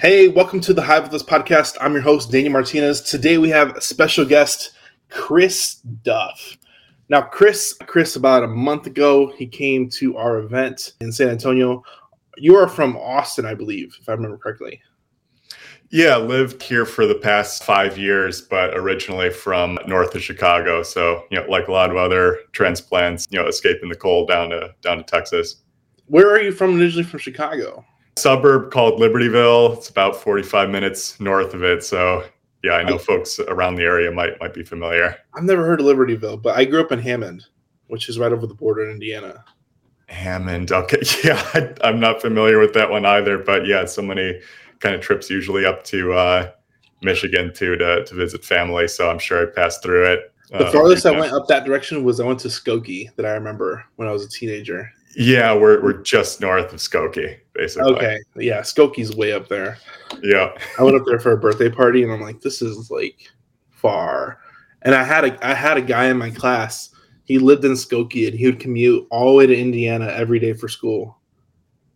Hey, welcome to the Hive with Us podcast. I'm your host, Daniel Martinez. Today we have a special guest, Chris Duff. Now, Chris, Chris, about a month ago, he came to our event in San Antonio. You are from Austin, I believe, if I remember correctly. Yeah, lived here for the past five years, but originally from north of Chicago. So, you know, like a lot of other transplants, you know, escaping the cold down to down to Texas. Where are you from originally from Chicago? Suburb called Libertyville. It's about 45 minutes north of it. So yeah, I know folks around the area might might be familiar. I've never heard of Libertyville, but I grew up in Hammond, which is right over the border in Indiana. Hammond. Okay. Yeah, I, I'm not familiar with that one either, but yeah, so many kind of trips usually up to uh, Michigan too to to visit family. So I'm sure I passed through it. The uh, farthest I went up that direction was I went to Skokie that I remember when I was a teenager. Yeah, we're we're just north of Skokie, basically. Okay, yeah, Skokie's way up there. Yeah, I went up there for a birthday party, and I'm like, this is like far. And I had a I had a guy in my class. He lived in Skokie, and he would commute all the way to Indiana every day for school.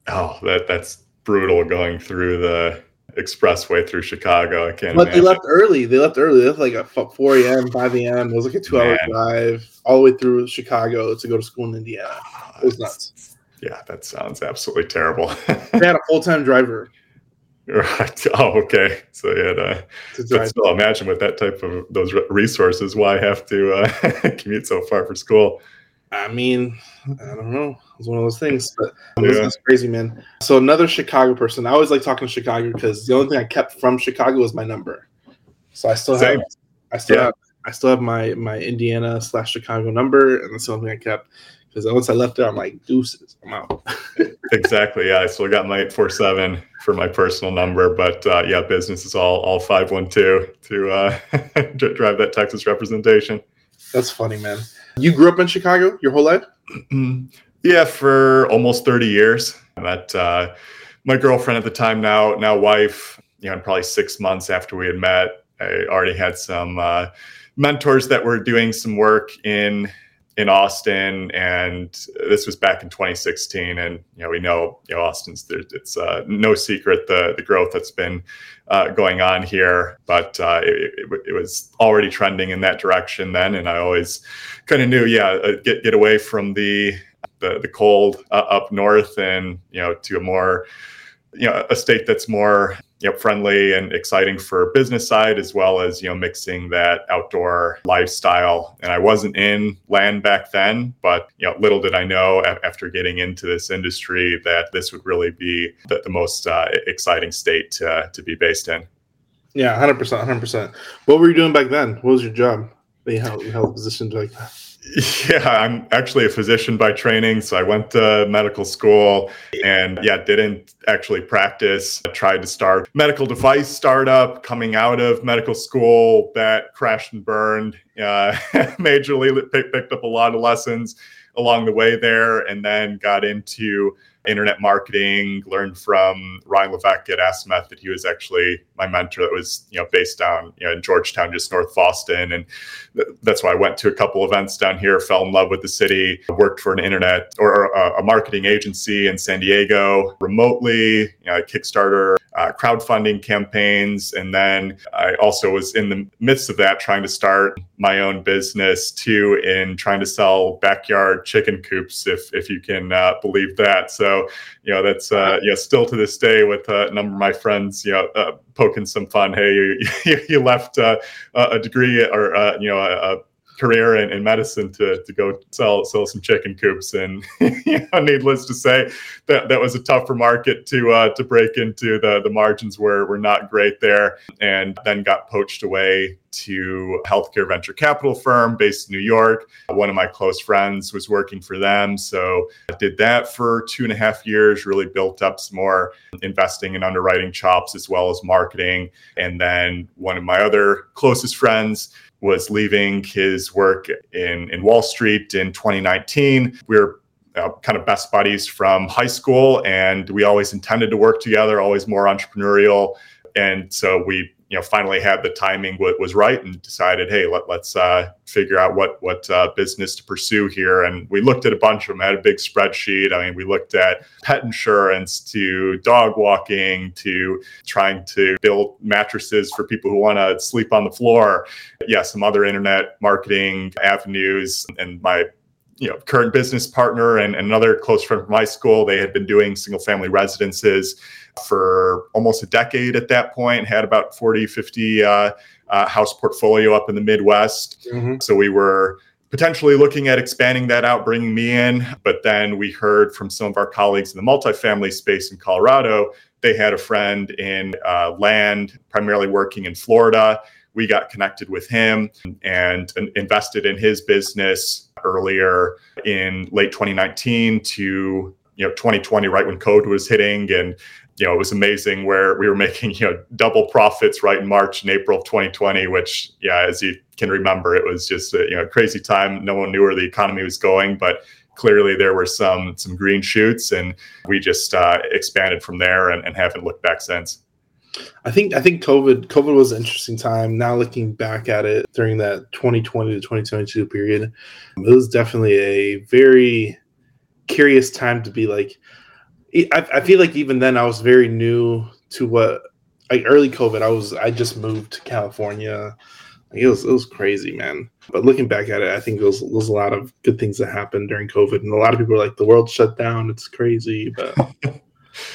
Oh, that that's brutal going through the expressway through Chicago. I can't. But imagine. they left early. They left early. They left like at 4 a.m., 5 a.m. It was like a two-hour drive all the way through Chicago to go to school in Indiana. It was nuts. Yeah, that sounds absolutely terrible. they had a full-time driver. Right. Oh, okay. So yeah, to still imagine with that type of those resources, why have to uh, commute so far for school? I mean, I don't know. It's one of those things, but yeah. that's crazy, man. So another Chicago person. I always like talking to Chicago because the only thing I kept from Chicago was my number. So I still Same. have, I still yeah. have, I still have my my Indiana slash Chicago number, and that's the only thing I kept. Because once I left there, I'm like deuces, I'm out. exactly. Yeah, I still got my eight four seven for my personal number, but uh, yeah, business is all all five one two to uh, drive that Texas representation. That's funny, man. You grew up in Chicago your whole life? yeah, for almost 30 years. I met uh, my girlfriend at the time, now now wife. You know, probably six months after we had met, I already had some uh, mentors that were doing some work in in Austin, and this was back in 2016. And you know, we know you know Austin's it's uh, no secret the the growth that's been uh, going on here, but uh, it, it, it, was already trending in that direction then. And I always kind of knew, yeah, uh, get get away from the the, the cold uh, up north and you know to a more you know a state that's more you know, friendly and exciting for business side as well as you know mixing that outdoor lifestyle. And i wasn't in land back then but you know little did i know after getting into this industry that this would really be the, the most uh, exciting state to, to be based in. Yeah 100% 100% what were you doing back then? What was your job you held, you held positions like that Yeah, I'm actually a physician by training. So I went to medical school and yeah, didn't actually practice. I tried to start medical device startup coming out of medical school that crashed and burned. Uh, majorly picked up a lot of lessons along the way there and then got into internet marketing, learned from Ryan Levesque at Ask that He was actually my mentor that was, you know, based down you know, in Georgetown, just north of Austin. And th- that's why I went to a couple events down here, fell in love with the city, worked for an internet or a, uh, a marketing agency in San Diego remotely, you know, Kickstarter, uh, crowdfunding campaigns. And then I also was in the midst of that trying to start my own business too in trying to sell backyard chicken coops, if, if you can uh, believe that. So, you know, that's, uh, you know, still to this day with a number of my friends, you know, uh, poking some fun. Hey, you, you left uh, a degree or, uh, you know, a, a career in, in medicine to, to go sell sell some chicken coops. And you know, needless to say, that, that was a tougher market to uh, to break into. The the margins were were not great there, and then got poached away to a healthcare venture capital firm based in New York. One of my close friends was working for them. So I did that for two and a half years, really built up some more investing and underwriting chops as well as marketing. And then one of my other closest friends was leaving his work in, in Wall Street in 2019. We were uh, kind of best buddies from high school, and we always intended to work together, always more entrepreneurial. And so we you know finally had the timing what was right and decided hey let, let's uh, figure out what what uh, business to pursue here. And we looked at a bunch of them had a big spreadsheet. I mean we looked at pet insurance to dog walking to trying to build mattresses for people who want to sleep on the floor. Yeah some other internet marketing avenues and my you know current business partner and, and another close friend from high school they had been doing single family residences for almost a decade at that point had about 40 50 uh, uh, house portfolio up in the midwest. Mm-hmm. so we were potentially looking at expanding that out bringing me in but then we heard from some of our colleagues in the multifamily space in colorado. They had a friend in uh, land primarily working in florida. We got connected with him and, and invested in his business earlier in late 2019 to you know 2020 right when COVID was hitting and you know it was amazing where we were making you know double profits right in march and april of 2020 which yeah as you can remember it was just a you know crazy time no one knew where the economy was going but clearly there were some some green shoots and we just uh, expanded from there and, and haven't looked back since I think I think COVID COVID was an interesting time. Now looking back at it during that 2020 to 2022 period, it was definitely a very curious time to be like. I, I feel like even then I was very new to what like early COVID. I was I just moved to California. Like it was it was crazy, man. But looking back at it, I think there was, was a lot of good things that happened during COVID, and a lot of people are like, "The world shut down. It's crazy," but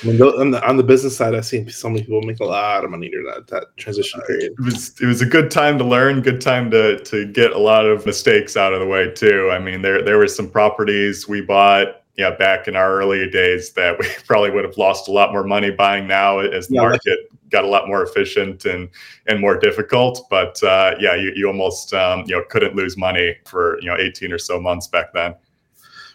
I mean, on the on the business side, I've seen so many people make a lot of money during that, that transition uh, period. It was it was a good time to learn, good time to to get a lot of mistakes out of the way too. I mean, there there were some properties we bought, yeah, back in our earlier days that we probably would have lost a lot more money buying now as the yeah, market got a lot more efficient and and more difficult. But uh, yeah, you you almost um, you know couldn't lose money for you know 18 or so months back then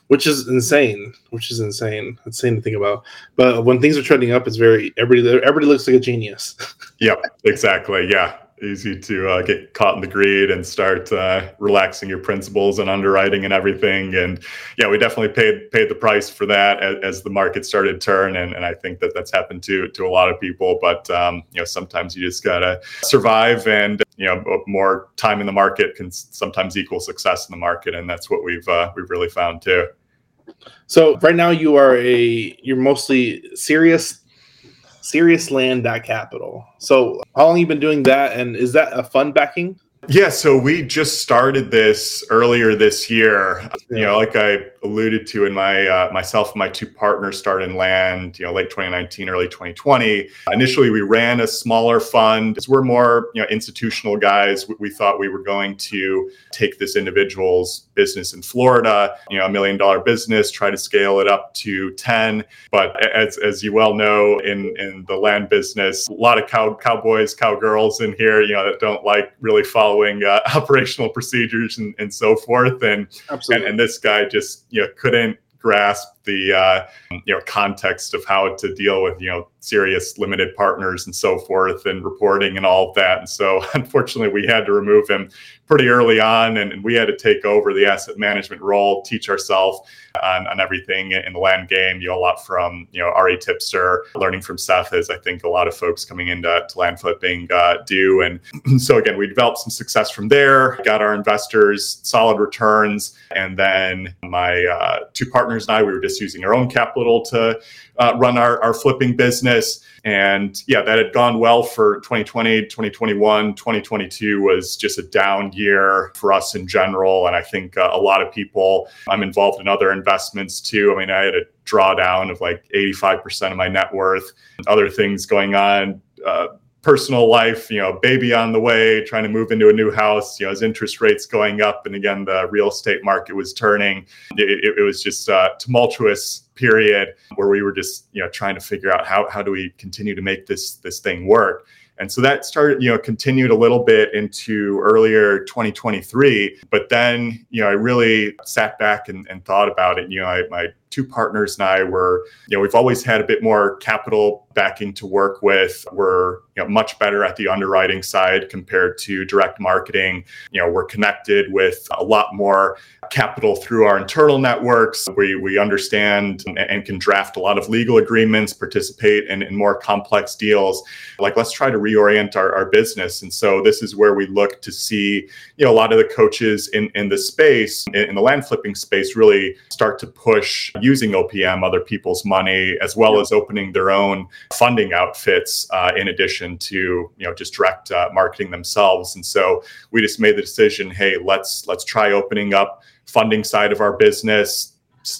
which is insane. Which is insane. Insane to think about. But when things are trending up, it's very everybody. Everybody looks like a genius. yep, exactly. Yeah, easy to uh, get caught in the greed and start uh, relaxing your principles and underwriting and everything. And yeah, we definitely paid paid the price for that as, as the market started to turn. And, and I think that that's happened to to a lot of people. But um, you know, sometimes you just gotta survive, and you know, more time in the market can sometimes equal success in the market, and that's what we've uh, we've really found too. So right now you are a you're mostly serious serious land capital. So how long you been doing that and is that a fund backing? Yeah, so we just started this earlier this year. You know, like I alluded to in my uh, myself and my two partners started in land, you know, late 2019, early 2020. Initially, we ran a smaller fund. We're more, you know, institutional guys. We, we thought we were going to take this individual's business in Florida, you know, a million dollar business, try to scale it up to 10. But as, as you well know, in, in the land business, a lot of cow, cowboys, cowgirls in here, you know, that don't like really following uh, operational procedures and, and so forth. And, and, and this guy just, you know, couldn't grasp the uh, you know context of how to deal with you know serious limited partners and so forth and reporting and all of that. And so unfortunately we had to remove him pretty early on and, and we had to take over the asset management role teach ourselves on, on everything in the land game. You know a lot from you know REtipster learning from seth as i think a lot of folks coming into land flipping uh, do. And so again we developed some success from there got our investors solid returns and then my uh, two partners and i we were just just using our own capital to uh, run our, our flipping business. And yeah, that had gone well for 2020, 2021. 2022 was just a down year for us in general. And I think uh, a lot of people, I'm involved in other investments too. I mean, I had a drawdown of like 85% of my net worth, other things going on. Uh, personal life, you know, baby on the way, trying to move into a new house, you know, as interest rates going up. And again, the real estate market was turning. It, it was just a tumultuous period where we were just, you know, trying to figure out how, how do we continue to make this, this thing work. And so that started, you know, continued a little bit into earlier 2023. But then, you know, I really sat back and, and thought about it. You know, I, my two partners and I were, you know, we've always had a bit more capital backing to work with. We're, you know, much better at the underwriting side compared to direct marketing. You know, we're connected with a lot more capital through our internal networks. We, we understand and, can draft a lot of legal agreements, participate in, in more complex deals. Like, let's try to reorient our, our business. And so this is where we look to see, you know, a lot of the coaches in, in the space, in, in the land flipping space, really start to push using OPM, other people's money, as well as opening their own funding outfits uh, in addition to, you know, just direct uh, marketing themselves. And so we just made the decision, hey, let's let's try opening up funding side of our business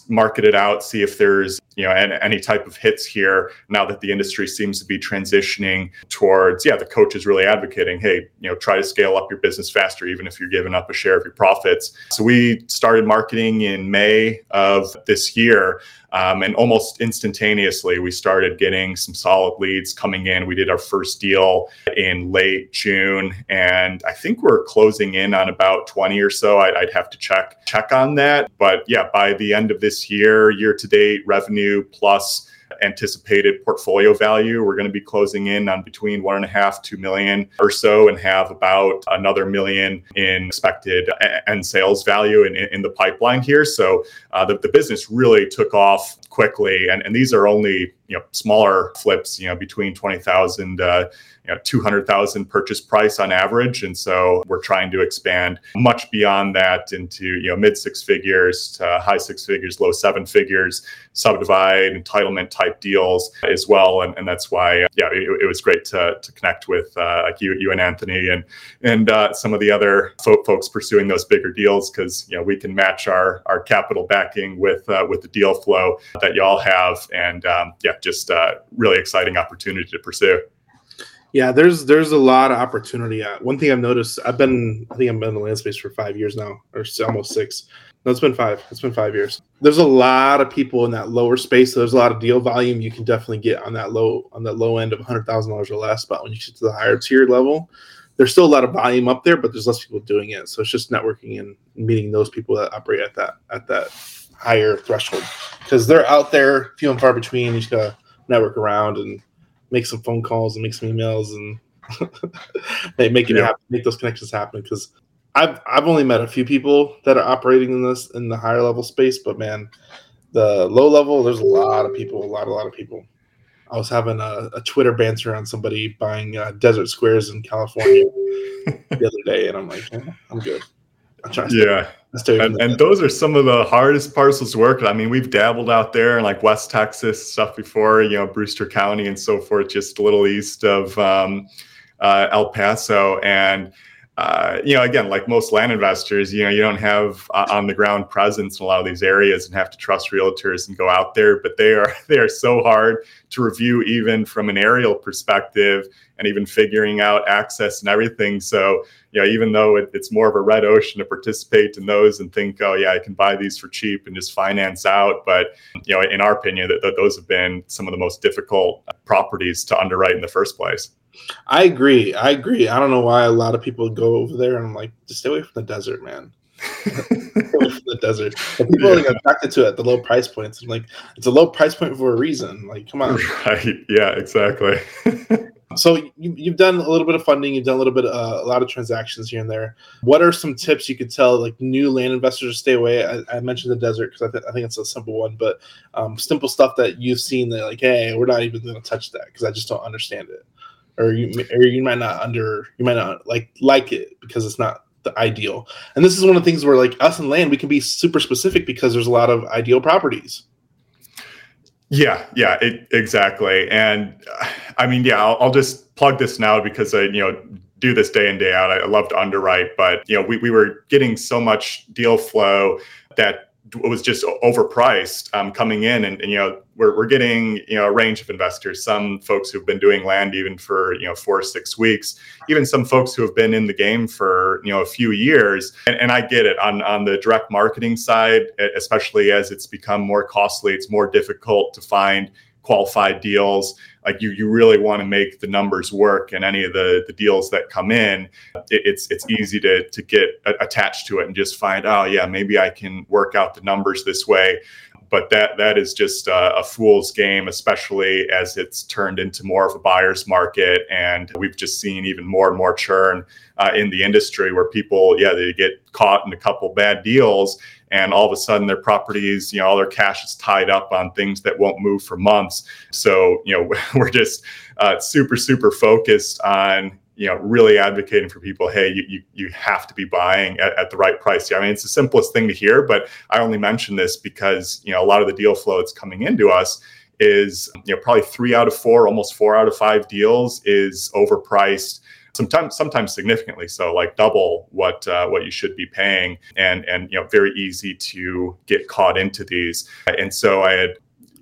market it out, see if there's you know any, any, type of hits here. Now that the industry seems to be transitioning towards, yeah, the coach is really advocating, hey, you know, try to scale up your business faster, even if you're giving up a share of your profits. So we started marketing in May of this year. Um, and almost instantaneously, we started getting some solid leads coming in. We did our first deal in late June, and I think we're closing in on about 20 or so. I'd, I'd have to check check on that. But yeah, by the end of this year, year to date revenue plus anticipated portfolio value. We're going to be closing in on between one and a half, two million or so, and have about another million in expected end sales value in, in the pipeline here. So uh, the, the business really took off quickly, and, and these are only you know smaller flips, you know between twenty thousand. Uh, you know 200,000 purchase price on average. And so we're trying to expand much beyond that into you know mid six figures to high six figures low seven figures subdivide entitlement type deals as well. And, and that's why uh, yeah it, it, was great to, to connect with uh, like you, you and Anthony and and uh, some of the other fo- folks pursuing those bigger deals. Because you know we can match our our capital backing with uh, with the deal flow that y'all have. And um, yeah just uh, really exciting opportunity to pursue yeah, there's there's a lot of opportunity. At one thing I've noticed, I've been I think I've been in the land space for five years now, or almost six. No, it's been five. It's been five years. There's a lot of people in that lower space. So there's a lot of deal volume you can definitely get on that low on that low end of hundred thousand dollars or less. But when you get to the higher tier level, there's still a lot of volume up there, but there's less people doing it. So it's just networking and meeting those people that operate at that at that higher threshold because they're out there few and far between. You just gotta network around and make some phone calls and make some emails and make it yeah. happen, make those connections happen. Because I've I've only met a few people that are operating in this in the higher level space, but man, the low level, there's a lot of people, a lot, a lot of people. I was having a, a Twitter banter on somebody buying uh, desert squares in California the other day, and I'm like, eh, I'm good. I'm trying to yeah. And, and those are some of the hardest parcels to work. I mean, we've dabbled out there in like West Texas stuff before, you know, Brewster County and so forth, just a little east of um, uh, El Paso. And uh, you know, again, like most land investors, you know, you don't have uh, on the ground presence in a lot of these areas and have to trust realtors and go out there. But they are they are so hard to review, even from an aerial perspective, and even figuring out access and everything. So, you know, even though it, it's more of a red ocean to participate in those and think, oh yeah, I can buy these for cheap and just finance out. But you know, in our opinion, that, that those have been some of the most difficult properties to underwrite in the first place. I agree. I agree. I don't know why a lot of people go over there, and I'm like, just stay away from the desert, man. the desert. But people yeah. are like attracted to it, at the low price points. I'm like, it's a low price point for a reason. Like, come on. Right. Yeah. Exactly. so you, have done a little bit of funding. You've done a little bit, uh, a lot of transactions here and there. What are some tips you could tell like new land investors to stay away? I, I mentioned the desert because I, th- I, think it's a simple one, but um, simple stuff that you've seen that like, hey, we're not even going to touch that because I just don't understand it or you or you might not under you might not like like it because it's not the ideal. And this is one of the things where like us and land we can be super specific because there's a lot of ideal properties. Yeah, yeah, it, exactly. And uh, I mean, yeah, I'll, I'll, just plug this now because I, you know, do this day in day out. I love to underwrite, but you know, we, we were getting so much deal flow that was just overpriced um, coming in and, and, you know we're, we're getting you know a range of investors some folks who've been doing land even for you know four or six weeks even some folks who have been in the game for you know a few years. And, and i get it. On on the direct marketing side especially as it's become more costly it's more difficult to find qualified deals like you you really want to make the numbers work and any of the the deals that come in it, it's it's easy to to get attached to it and just find oh yeah maybe i can work out the numbers this way. But that that is just a, a, fool's game, especially as it's turned into more of a buyer's market, and we've just seen even more and more churn uh, in the industry where people, yeah, they get caught in a couple bad deals, and all of a sudden their properties, you know, all their cash is tied up on things that won't move for months. So, you know, we're just uh, super, super focused on you know really advocating for people hey you, you, you have to be buying at, at, the right price i mean it's the simplest thing to hear but i only mention this because you know a lot of the deal flow that's coming into us is you know probably three out of four almost four out of five deals is overpriced sometimes sometimes significantly. So like double what uh, what you should be paying and and you know very easy to get caught into these. And so i had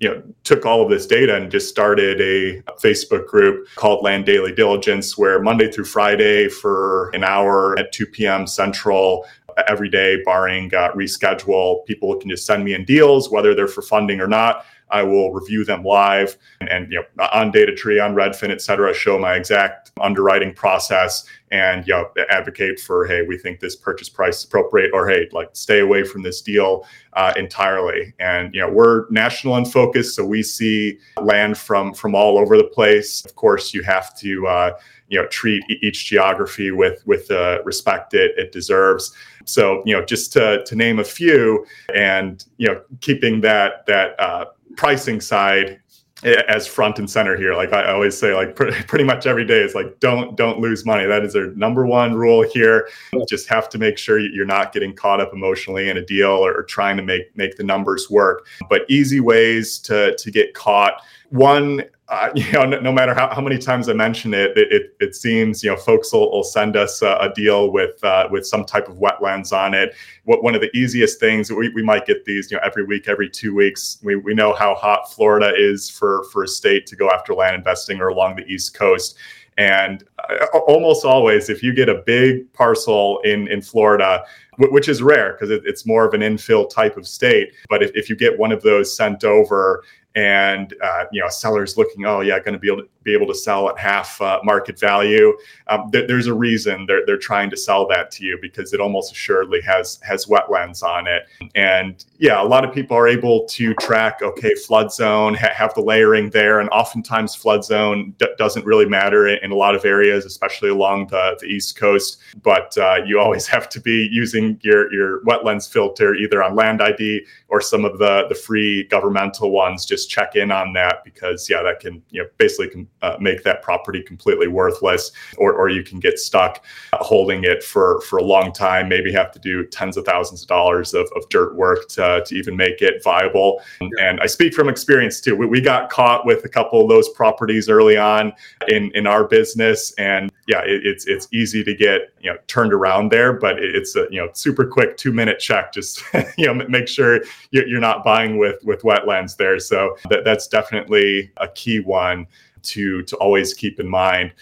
you know took all of this data and just started a facebook group called land daily diligence where monday through friday for an hour at 2 p.m central every day barring uh, reschedule people can just send me in deals whether they're for funding or not I will review them live and, and you know on DataTree, on Redfin, et cetera, show my exact underwriting process and you know advocate for hey, we think this purchase price is appropriate, or hey, like stay away from this deal uh, entirely. And you know we're national in focus, so we see land from from all over the place. Of course, you have to. Uh, you know, treat each geography with with the uh, respect it it deserves. So, you know, just to to name a few, and you know, keeping that that uh, pricing side eh, as front and center here like i always say like pretty much every day is like don't don't lose money. That is our number one rule here. You just have to make sure you're not getting caught up emotionally in a deal or, or trying to make make the numbers work. But easy ways to to get caught one uh, you know, no, no, matter how, how many times I mention it, it, it, it seems, you know, folks will, will send us a, a deal with uh, with some type of wetlands on it. What one of the easiest things we, we might get these, you know, every week, every two weeks. We, we know how hot Florida is for for a state to go after land investing or along the East Coast. And uh, almost always, if you get a big parcel in in Florida, which is rare because it's more of an infill type of state, but if, if you get one of those sent over and uh, you know sellers looking oh yeah going to be able to be able to sell at half uh, market value. Um, th- there's a reason they're, they're trying to sell that to you because it almost assuredly has has wetlands on it. And yeah a lot of people are able to track okay flood zone ha- have the layering there and oftentimes flood zone d- doesn't really matter in, in, a lot of areas especially along the, the east coast. But uh, you always have to be using your your wetlands filter either on land id or some of the the free governmental ones just check in on that because yeah that can you know basically can uh, make that property completely worthless or, or you can get stuck holding it for for a long time maybe have to do tens of thousands of dollars of, of dirt work to, to even make it viable yeah. and i speak from experience too we, we got caught with a couple of those properties early on in in our business and yeah it, it's it's easy to get you know turned around there but it's a you know super quick two minute check just you know make sure you're not buying with with wetlands there so that, that's definitely a key one to to always keep in mind.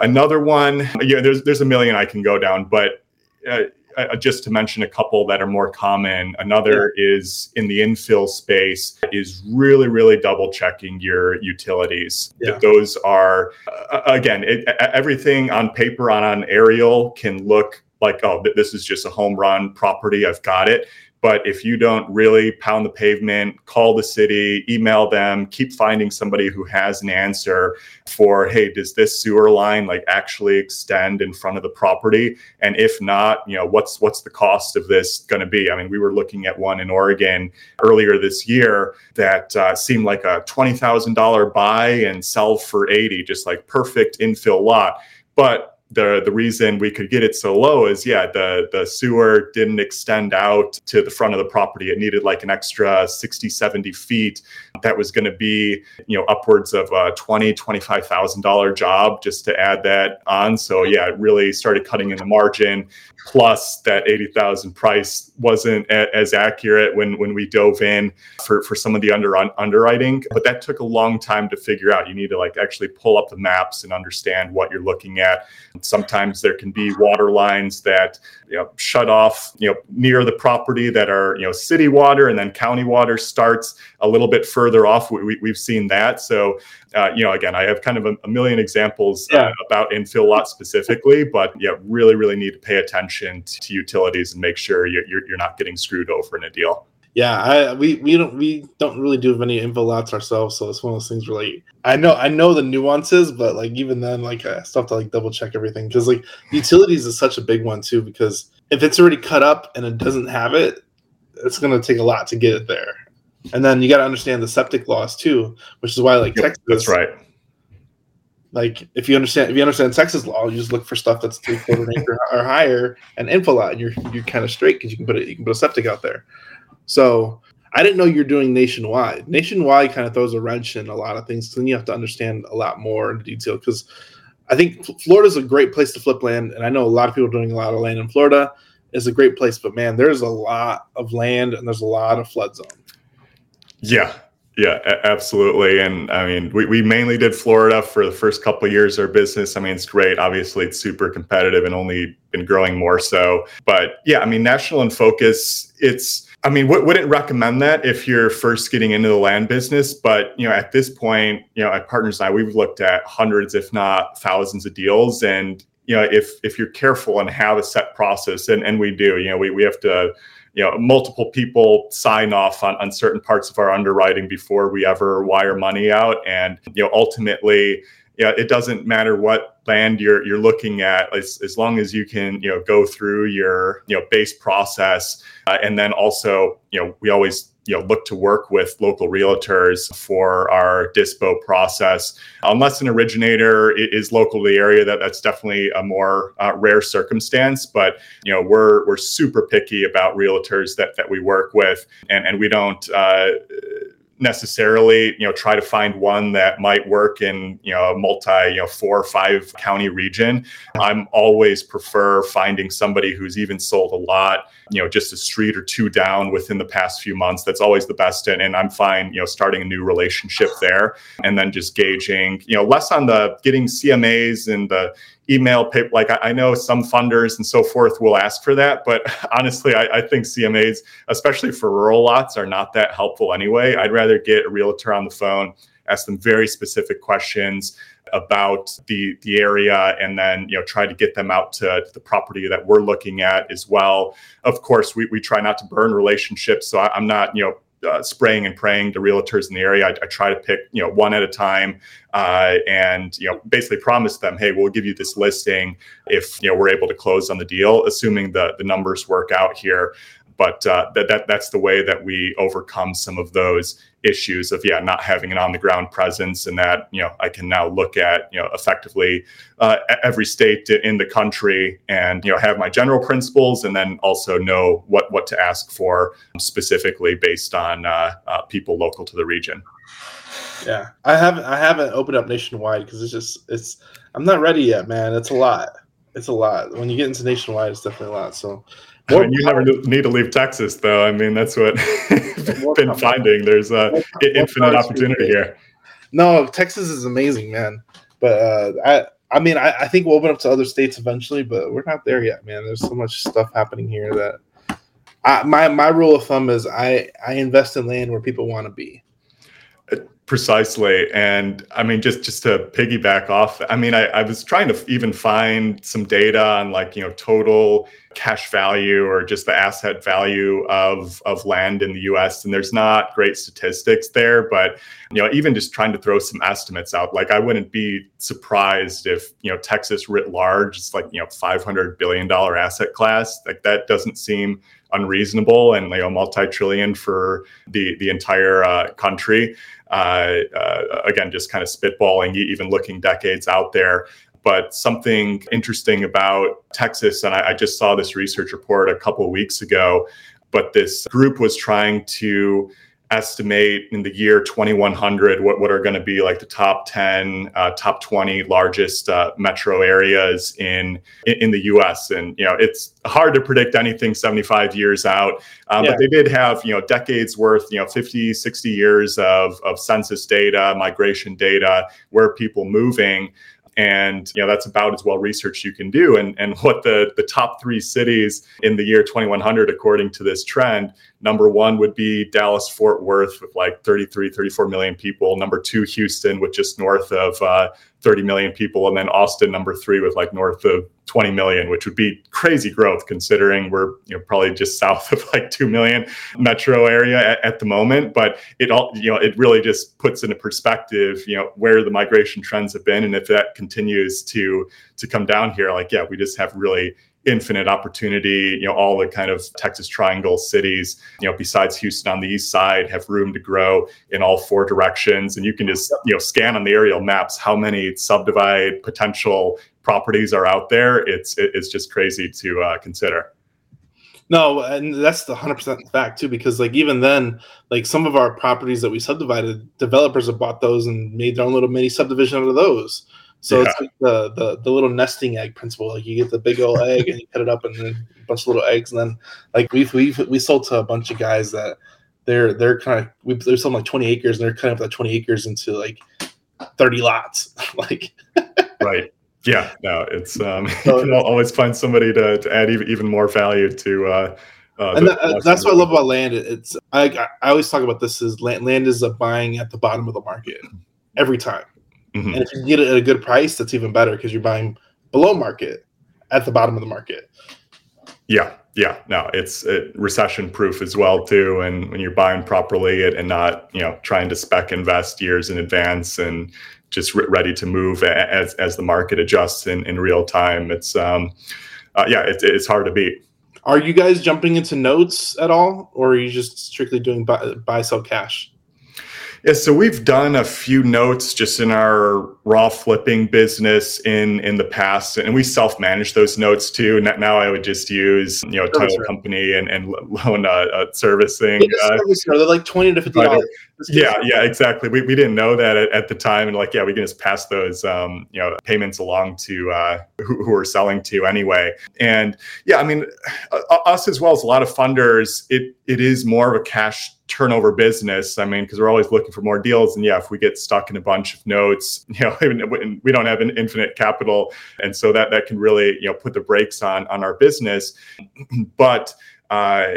Another one, yeah, there's there's a million I can go down, but uh, uh, just to mention a couple that are more common. Another yeah. is in the infill space is really really double checking your utilities. Yeah. Those are uh, again it, everything on paper on an aerial can look like oh this is just a home run property I've got it but if you don't really pound the pavement, call the city, email them, keep finding somebody who has an answer for, hey, does this sewer line like actually extend in front of the property? And if not, you know, what's what's the cost of this going to be? I mean, we were looking at one in Oregon earlier this year that uh, seemed like a twenty thousand dollar buy and sell for eighty, just like perfect infill lot. But the the reason we could get it so low is yeah the the sewer didn't extend out to the front of the property. It needed like an extra 60 70 feet. That was going to be you know upwards of a 20 25000 dollar job just to add that on. So yeah it really started cutting in the margin. Plus that 80,000 price wasn't a, as accurate when when we dove in for for some of the under underwriting. But that took a long time to figure out. You need to like actually pull up the maps and understand what you're looking at sometimes there can be water lines that you know shut off you know near the property that are you know city water and then county water starts a little bit further off we, we've seen that so uh, you know, again, I have kind of a, a million examples uh, yeah. uh, about infill lot specifically, but yeah, really, really need to pay attention to, utilities and make sure you're, you're not getting screwed over in a deal. Yeah, I, we we don't we don't really do many infill lots ourselves, so it's one of those things where like I know I know the nuances, but like even then, like I still have to like double check everything because like utilities is such a big one too because if it's already cut up and it doesn't have it, it's going to take a lot to get it there. And then you got to understand the septic laws too, which is why like yep, Texas. That's right. Like if you understand if you understand Texas law, you just look for stuff that's three quarter acre or higher and infill lot, and you're you're kind of straight because you can put it you can put a septic out there. So I didn't know you're doing nationwide. Nationwide kind of throws a wrench in a lot of things. So then you have to understand a lot more in detail because I think Florida's a great place to flip land, and I know a lot of people doing a lot of land in Florida is a great place. But man, there's a lot of land and there's a lot of flood zone. Yeah, yeah, absolutely. And I mean, we, we mainly did Florida for the first couple years of our business. I mean, it's great. Obviously, it's super competitive and only been growing more so. But yeah, I mean, national in focus, it's I mean, w- wouldn't recommend that if you're first getting into the land business. But you know, at this point, you know, at Partners I, we've looked at hundreds, if not thousands, of deals. And you know, if if you're careful and have a set process, and and we do, you know, we we have to you know multiple people sign off on, on certain parts of our underwriting before we ever wire money out and you know ultimately yeah, it doesn't matter what land you're you're looking at as, as long as you can you know go through your you know base process uh, and then also you know we always you know look to work with local realtors for our dispo process. Unless an originator is local to the area that that's definitely a more uh, rare circumstance but you know we're we're super picky about realtors that that we work with and and we don't uh, necessarily you know try to find one that might work in you know a multi you know four or five county region i'm always prefer finding somebody who's even sold a lot you know just a street or two down within the past few months that's always the best and, and i'm fine you know starting a new relationship there and then just gauging you know less on the getting cmas and the email paper. Like I, know some funders and so forth will ask for that, but honestly, I, I, think CMAs, especially for rural lots, are not that helpful anyway. I'd rather get a realtor on the phone, ask them very specific questions about the the area and then you know try to get them out to the property that we're looking at as well of course we, we try not to burn relationships so I, i'm not you know uh, spraying and praying to realtors in the area. I, I, try to pick, you know, one at a time, uh, and you know, basically promise them, hey, we'll give you this listing if you know we're able to close on the deal, assuming the the numbers work out here. But uh, that, that that's the way that we overcome some of those issues of yeah not having an on the ground presence and that you know i can now look at you know effectively uh, every state in the country and you know have my general principles and then also know what what to ask for specifically based on uh, uh, people local to the region. Yeah. I haven't i haven't opened up nationwide because it's just it's i'm not ready yet man. It's a lot. It's a lot. When you get into nationwide it's definitely a lot. So I mean, you never need to leave Texas, though. I mean, that's what I've been finding. There's uh, infinite opportunity here. No, Texas is amazing, man. But uh, I, I mean, I, I, think we'll open up to other states eventually, but we're not there yet, man. There's so much stuff happening here that I, my my rule of thumb is I I invest in land where people want to be. Precisely, and I mean, just just to piggyback off, I mean, I, I was trying to even find some data on like you know total cash value or just the asset value of of land in the US and there's not great statistics there but you know even just trying to throw some estimates out like I wouldn't be surprised if you know Texas writ large it's like you know 500 billion dollar asset class. Like that doesn't seem unreasonable and you know multi-trillion for the the entire uh, country. Uh, uh, again just kind of spitballing even looking decades out there. But something interesting about Texas, and I, I just saw this research report a couple weeks ago, but this group was trying to estimate in the year 2100 what, what are going to be like the top 10 uh, top 20 largest uh, metro areas in in the us and you know it's hard to predict anything 75 years out um, yeah. but they did have you know decades worth you know 50 60 years of, of census data migration data where people moving. And you know that's about as well researched you can do. And and what the the top three cities in the year 2100 according to this trend number one would be dallas fort worth with like 33 34 million people. Number two houston with just north of uh, 30 million people. And then austin number three with like north of 20 million which would be crazy growth considering we're you know probably just south of like 2 million metro area at, at, the moment. But it all you know it really just puts into perspective you know where the migration trends have been. And if that continues to to come down here like yeah we just have really infinite opportunity. You know, all the kind of Texas Triangle cities, you know, besides Houston on the east side, have room to grow in all four directions. And you can just, you know, scan on the aerial maps how many subdivide potential properties are out there. It's it's just crazy to uh, consider. No, and that's the hundred percent fact too, because like even then, like some of our properties that we subdivided, developers have bought those and made their own little mini subdivision out of those. So yeah. it's like the, the the little nesting egg principle. Like you get the big old egg and you cut it up and then a bunch of little eggs, and then like we've we've we sold to a bunch of guys that they're they're kind of we they're selling like twenty acres and they're cutting up that twenty acres into like thirty lots. like right. Yeah, no, it's um, you can always find somebody to, to add even, even more value to. Uh, uh, and that, that's what I love about land. It's I, I always talk about this is land, land is a buying at the bottom of the market every time, mm-hmm. and if you get it at a good price, that's even better because you're buying below market at the bottom of the market. Yeah, yeah, no, it's it, recession proof as well too. And when you're buying properly and not you know trying to spec invest years in advance and just re- ready to move as as the market adjusts in, in real time. It's um, uh, yeah, it, it's hard to beat. Are you guys jumping into notes at all, or are you just strictly doing buy, buy sell cash? Yeah, so we've done a few notes just in our raw flipping business in in the past, and we self manage those notes too. Now I would just use you know title company and and loan uh, uh, servicing. Uh, they're like twenty to fifty dollars. Yeah, yeah, exactly. We, we didn't know that at, at, the time, and like yeah, we can just pass those um, you know payments along to uh, who, who we're selling to anyway. And yeah, I mean, uh, us as well as a lot of funders, it it is more of a cash turnover business. I mean, because we're always looking for more deals. And yeah, if we get stuck in a bunch of notes, you know, we don't have an infinite capital, and so that that can really you know put the brakes on on our business. but uh,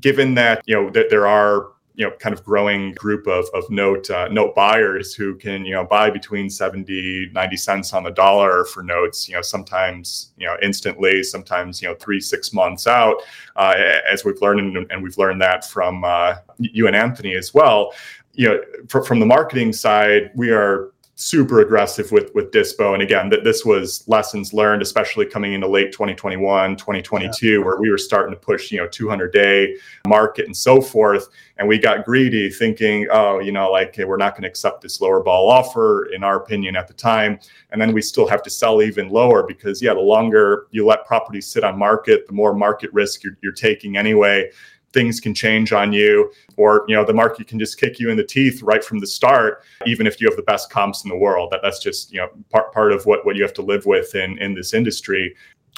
given that you know that there are you know kind of growing group of, of note uh, note buyers who can you know buy between 70 90 cents on the dollar for notes you know sometimes you know instantly sometimes you know three six months out uh, as we've learned and, we've learned that from uh, you and anthony as well. You know for, from the marketing side we are super aggressive with with dispo. And again that this was lessons learned especially coming into late 2021 2022 yeah. where we were starting to push you know 200 day market and so forth. And we got greedy thinking oh you know like hey, we're not going to accept this lower ball offer in our opinion at the time. And then we still have to sell even lower because yeah the longer you let properties sit on market the more market risk you're, you're taking anyway things can change on you or you know the market can just kick you in the teeth right from the start even if you have the best comps in the world. That that's just you know part, part of what what you have to live with in in this industry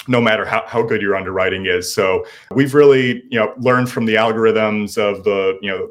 no matter how, how good your underwriting is. So we've really you know learned from the algorithms of the you know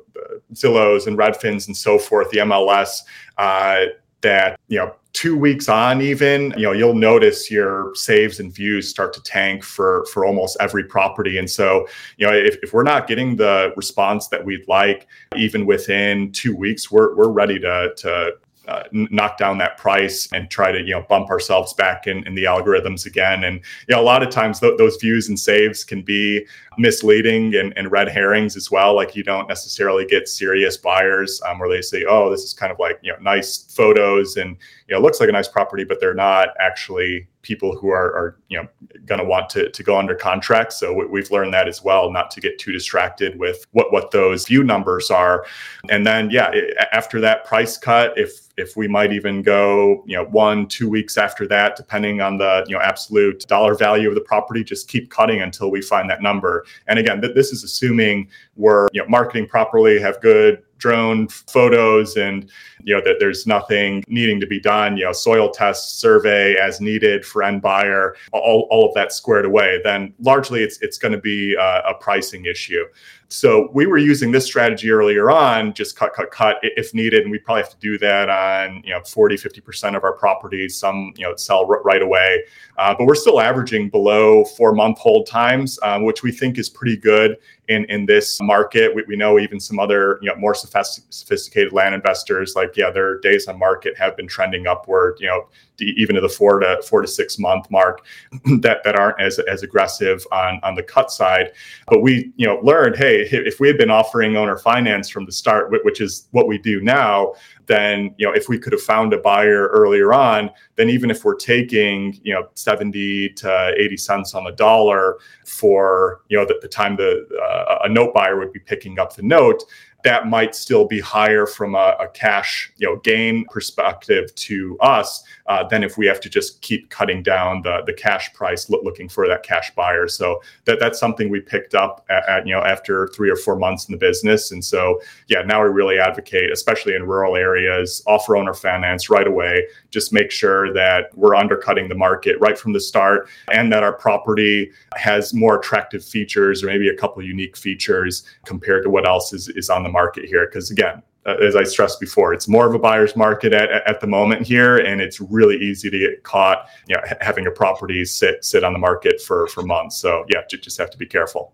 zillows and redfins and so forth the mls uh, that you know two weeks on even you know you'll notice your saves and views start to tank for for almost every property. And so you know if, if we're not getting the response that we'd like even within two weeks we're, we're ready to to uh, knock down that price and try to you know bump ourselves back in, in the algorithms again. And you know a lot of times th- those views and saves can be misleading and, and, red herrings as well like you don't necessarily get serious buyers um, where they say oh this is kind of like you know nice photos and you know looks like a nice property but they're not actually people who are, are you know going to want to to go under contract. So we've learned that as well, not to get too distracted with what what those view numbers are. And then yeah, after that price cut, if if we might even go you know one two weeks after that, depending on the you know absolute dollar value of the property, just keep cutting until we find that number. And again, th- this is assuming we're you know marketing properly, have good drone photos and you know that there's nothing needing to be done you know soil test survey as needed for end buyer all, all of that squared away then largely it's it's going to be a, a pricing issue so we were using this strategy earlier on, just cut, cut, cut if needed. And we probably have to do that on, you know, 40, 50% of our properties. Some, you know, sell r- right away. Uh, but we're still averaging below four month hold times, um, which we think is pretty good in, in this market. We, we know even some other, you know, more sophisticated land investors, like, yeah, their days on market have been trending upward, you know, even to the four to four to six month mark that that aren't as as aggressive on on the cut side. But we you know learned, hey, if we had been offering owner finance from the start, which is what we do now, then you know if we could have found a buyer earlier on then even if we're taking you know 70 to 80 cents on the dollar for you know the, the time the uh, a note buyer would be picking up the note that might still be higher from a, a cash you know gain perspective to us uh, than if we have to just keep cutting down the, the cash price looking for that cash buyer. So that that's something we picked up at, at, you know after three or four months in the business. And so yeah now we really advocate especially in rural areas offer owner finance right away. Just make sure that we're undercutting the market right from the start and that our property has more attractive features or maybe a couple unique features compared to what else is, is on the market here. Because again, uh, as I stressed before, it's more of a buyer's market at, at the moment here, and it's really easy to get caught, you know, having a property sit sit on the market for for months. So yeah, you just have to be careful.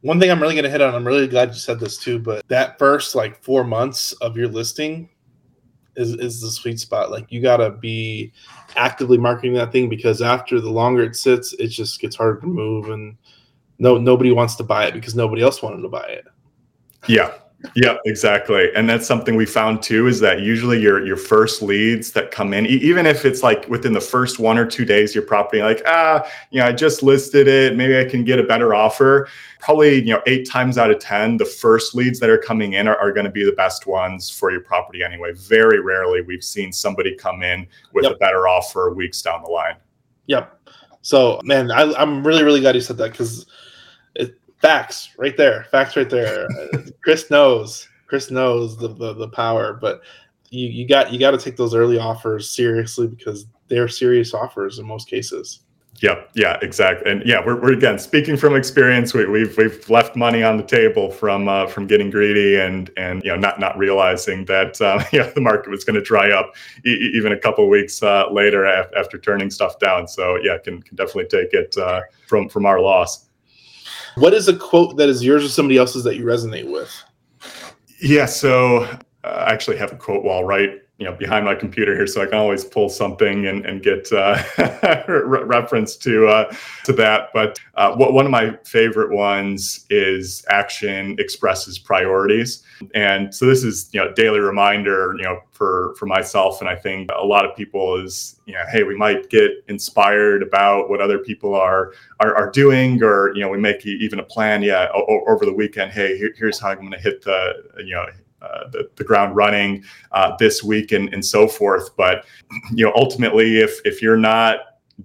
One thing I'm really going to hit on, I'm really glad you said this too, but that first like four months of your listing is is the sweet spot. Like you got to be actively marketing that thing because after the longer it sits, it just gets harder to move, and no nobody wants to buy it because nobody else wanted to buy it. Yeah, yeah, exactly. And that's something we found too is that usually your your first leads that come in, even if it's like within the first one or two days, your property like, ah, you know, I just listed it, maybe I can get a better offer. Probably, you know, eight times out of ten, the first leads that are coming in are, are going to be the best ones for your property anyway. Very rarely we've seen somebody come in with yep. a better offer weeks down the line. Yep. So man, I, I'm really, really glad you said that because facts right there facts right there chris knows chris knows the, the, the power but you you got you got to take those early offers seriously because they're serious offers in most cases Yep. Yeah. Exactly. And yeah, we're, we're again speaking from experience. We, have we've, we've left money on the table from uh, from getting greedy and and you know not not realizing that uh, yeah the market was going to dry up e- even a couple weeks uh, later af- after turning stuff down. So yeah, can can definitely take it uh, from from our loss. What is a quote that is yours or somebody else's that you resonate with? Yeah, so uh, I actually have a quote wall right you know behind my computer here so i can always pull something and, and get uh, reference to uh, to that. But uh, one of my favorite ones is action expresses priorities. And so this is you know daily reminder you know for for myself. And i think a lot of people is you know hey we might get inspired about what other people are are, are doing or you know we make even a plan yeah o- over the weekend. Hey here, here's how i'm going to hit the you know uh, the, the, ground running uh, this week and, and so forth. But you know, ultimately, if if you're not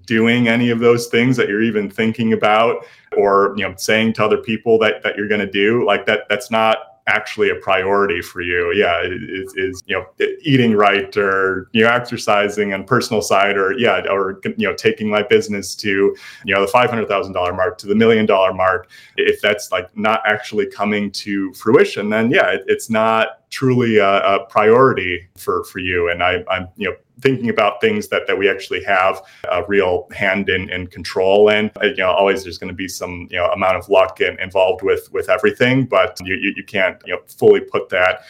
doing any of those things that you're even thinking about, or you know, saying to other people that that you're going to do, like that, that's not actually a priority for you. Yeah is, is you know eating right or you know exercising on personal side or yeah or you know taking my business to you know the $500000 mark to the million dollar mark. If that's like not actually coming to fruition then yeah it, it's not truly a, a, priority for for you and I, i'm you know thinking about things that that we actually have a real hand in, in control and uh, you know always there's going to be some you know amount of luck in, involved with with everything but you, you, you can't you know fully put that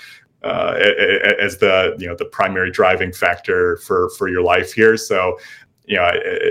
uh, as the you know the primary driving factor for for your life here. So you know,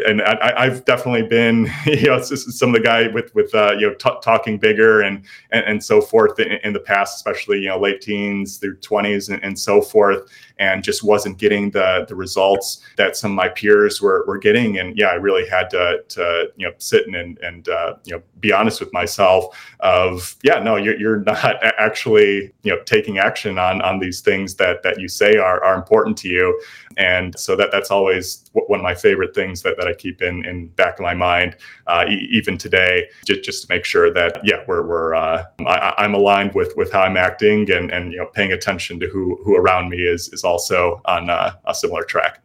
and I, have definitely been, you know, some of the guy with with uh, you know t- talking bigger and, and and so forth in, in, the past, especially you know late teens through twenties and, and, so forth, and just wasn't getting the the results that some of my peers were were getting, and yeah, I really had to to you know sit and and uh, you know be honest with myself of yeah, no, you're you're not actually you know taking action on on these things that that you say are are important to you, and so that that's always one of my favorite things that, that I keep in in back of my mind uh, e- even today just, just to make sure that yeah we're, we're uh, I, am aligned with with how I'm acting and and you know paying attention to who who around me is is also on uh, a similar track.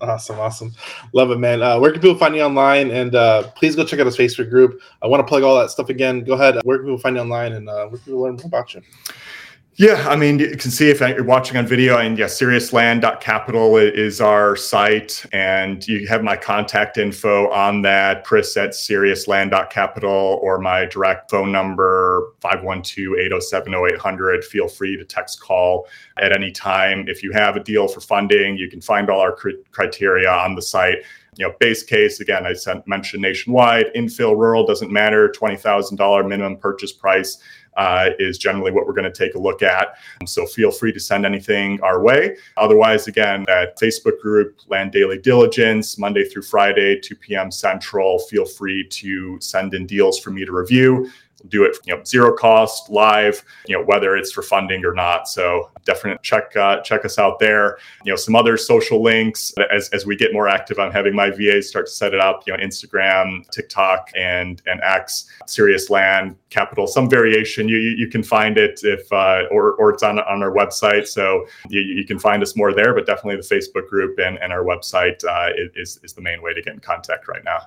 Awesome, awesome, love it, man. Uh, where can people find you online? And uh, please go check out his Facebook group. I want to plug all that stuff again. Go ahead. Where can people find you online, and uh, where can people learn more about you? Yeah, I mean, you can see if you're watching on video, and yeah, seriousland.capital is our site, and you have my contact info on that, Chris at seriousland.capital, or my direct phone number, 512-807-0800. Feel free to text call at any time. If you have a deal for funding, you can find all our cr- criteria on the site you know, base case again, I sent, mentioned nationwide, infill, rural doesn't matter. Twenty thousand dollar minimum purchase price uh, is generally what we're going to take a look at. So feel free to send anything our way. Otherwise, again, that Facebook group, Land Daily Diligence, Monday through Friday, 2 p.m. Central. Feel free to send in deals for me to review do it you know zero cost live you know whether it's for funding or not. So definitely check uh, check us out there. You know some other social links as, as we get more active i'm having my vas start to set it up you know instagram tiktok and and x serious land capital some variation. You you can find it if uh, or or it's on on our website. So you, you can find us more there but definitely the facebook group and, and our website uh, is is the main way to get in contact right now.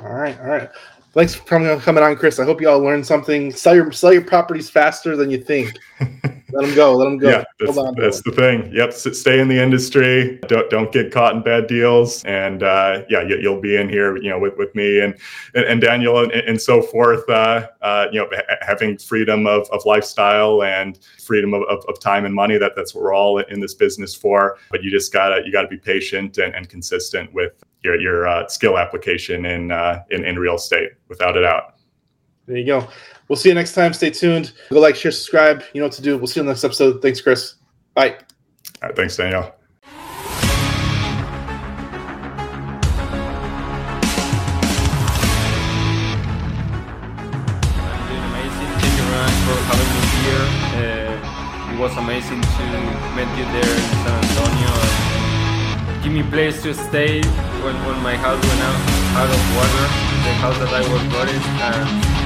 All right all right Thanks for coming, coming on, Chris. I hope you all learned something. Sell your sell your properties faster than you think. let them go. Let them go. Yeah, that's, that's the thing. Yep. Stay in the industry. Don't don't get caught in bad deals. And uh, yeah, you, will be in here, you know, with, with me and and, and Daniel and, and, so forth. Uh, uh, you know, having freedom of, of lifestyle and freedom of, of, of, time and money. That that's what we're all in this business for. But you just gotta you gotta be patient and, and consistent with your your uh, skill application in, uh, in in real estate, without a doubt. There you go. We'll see you next time. Stay tuned. Go like, share, subscribe. You know what to do. We'll see you in the next episode. Thanks, Chris. Bye. All right, thanks, Daniel. Uh, it was amazing to meet you there in San Antonio give me place to stay when, when my house went out, out of water, the house that I was buried. And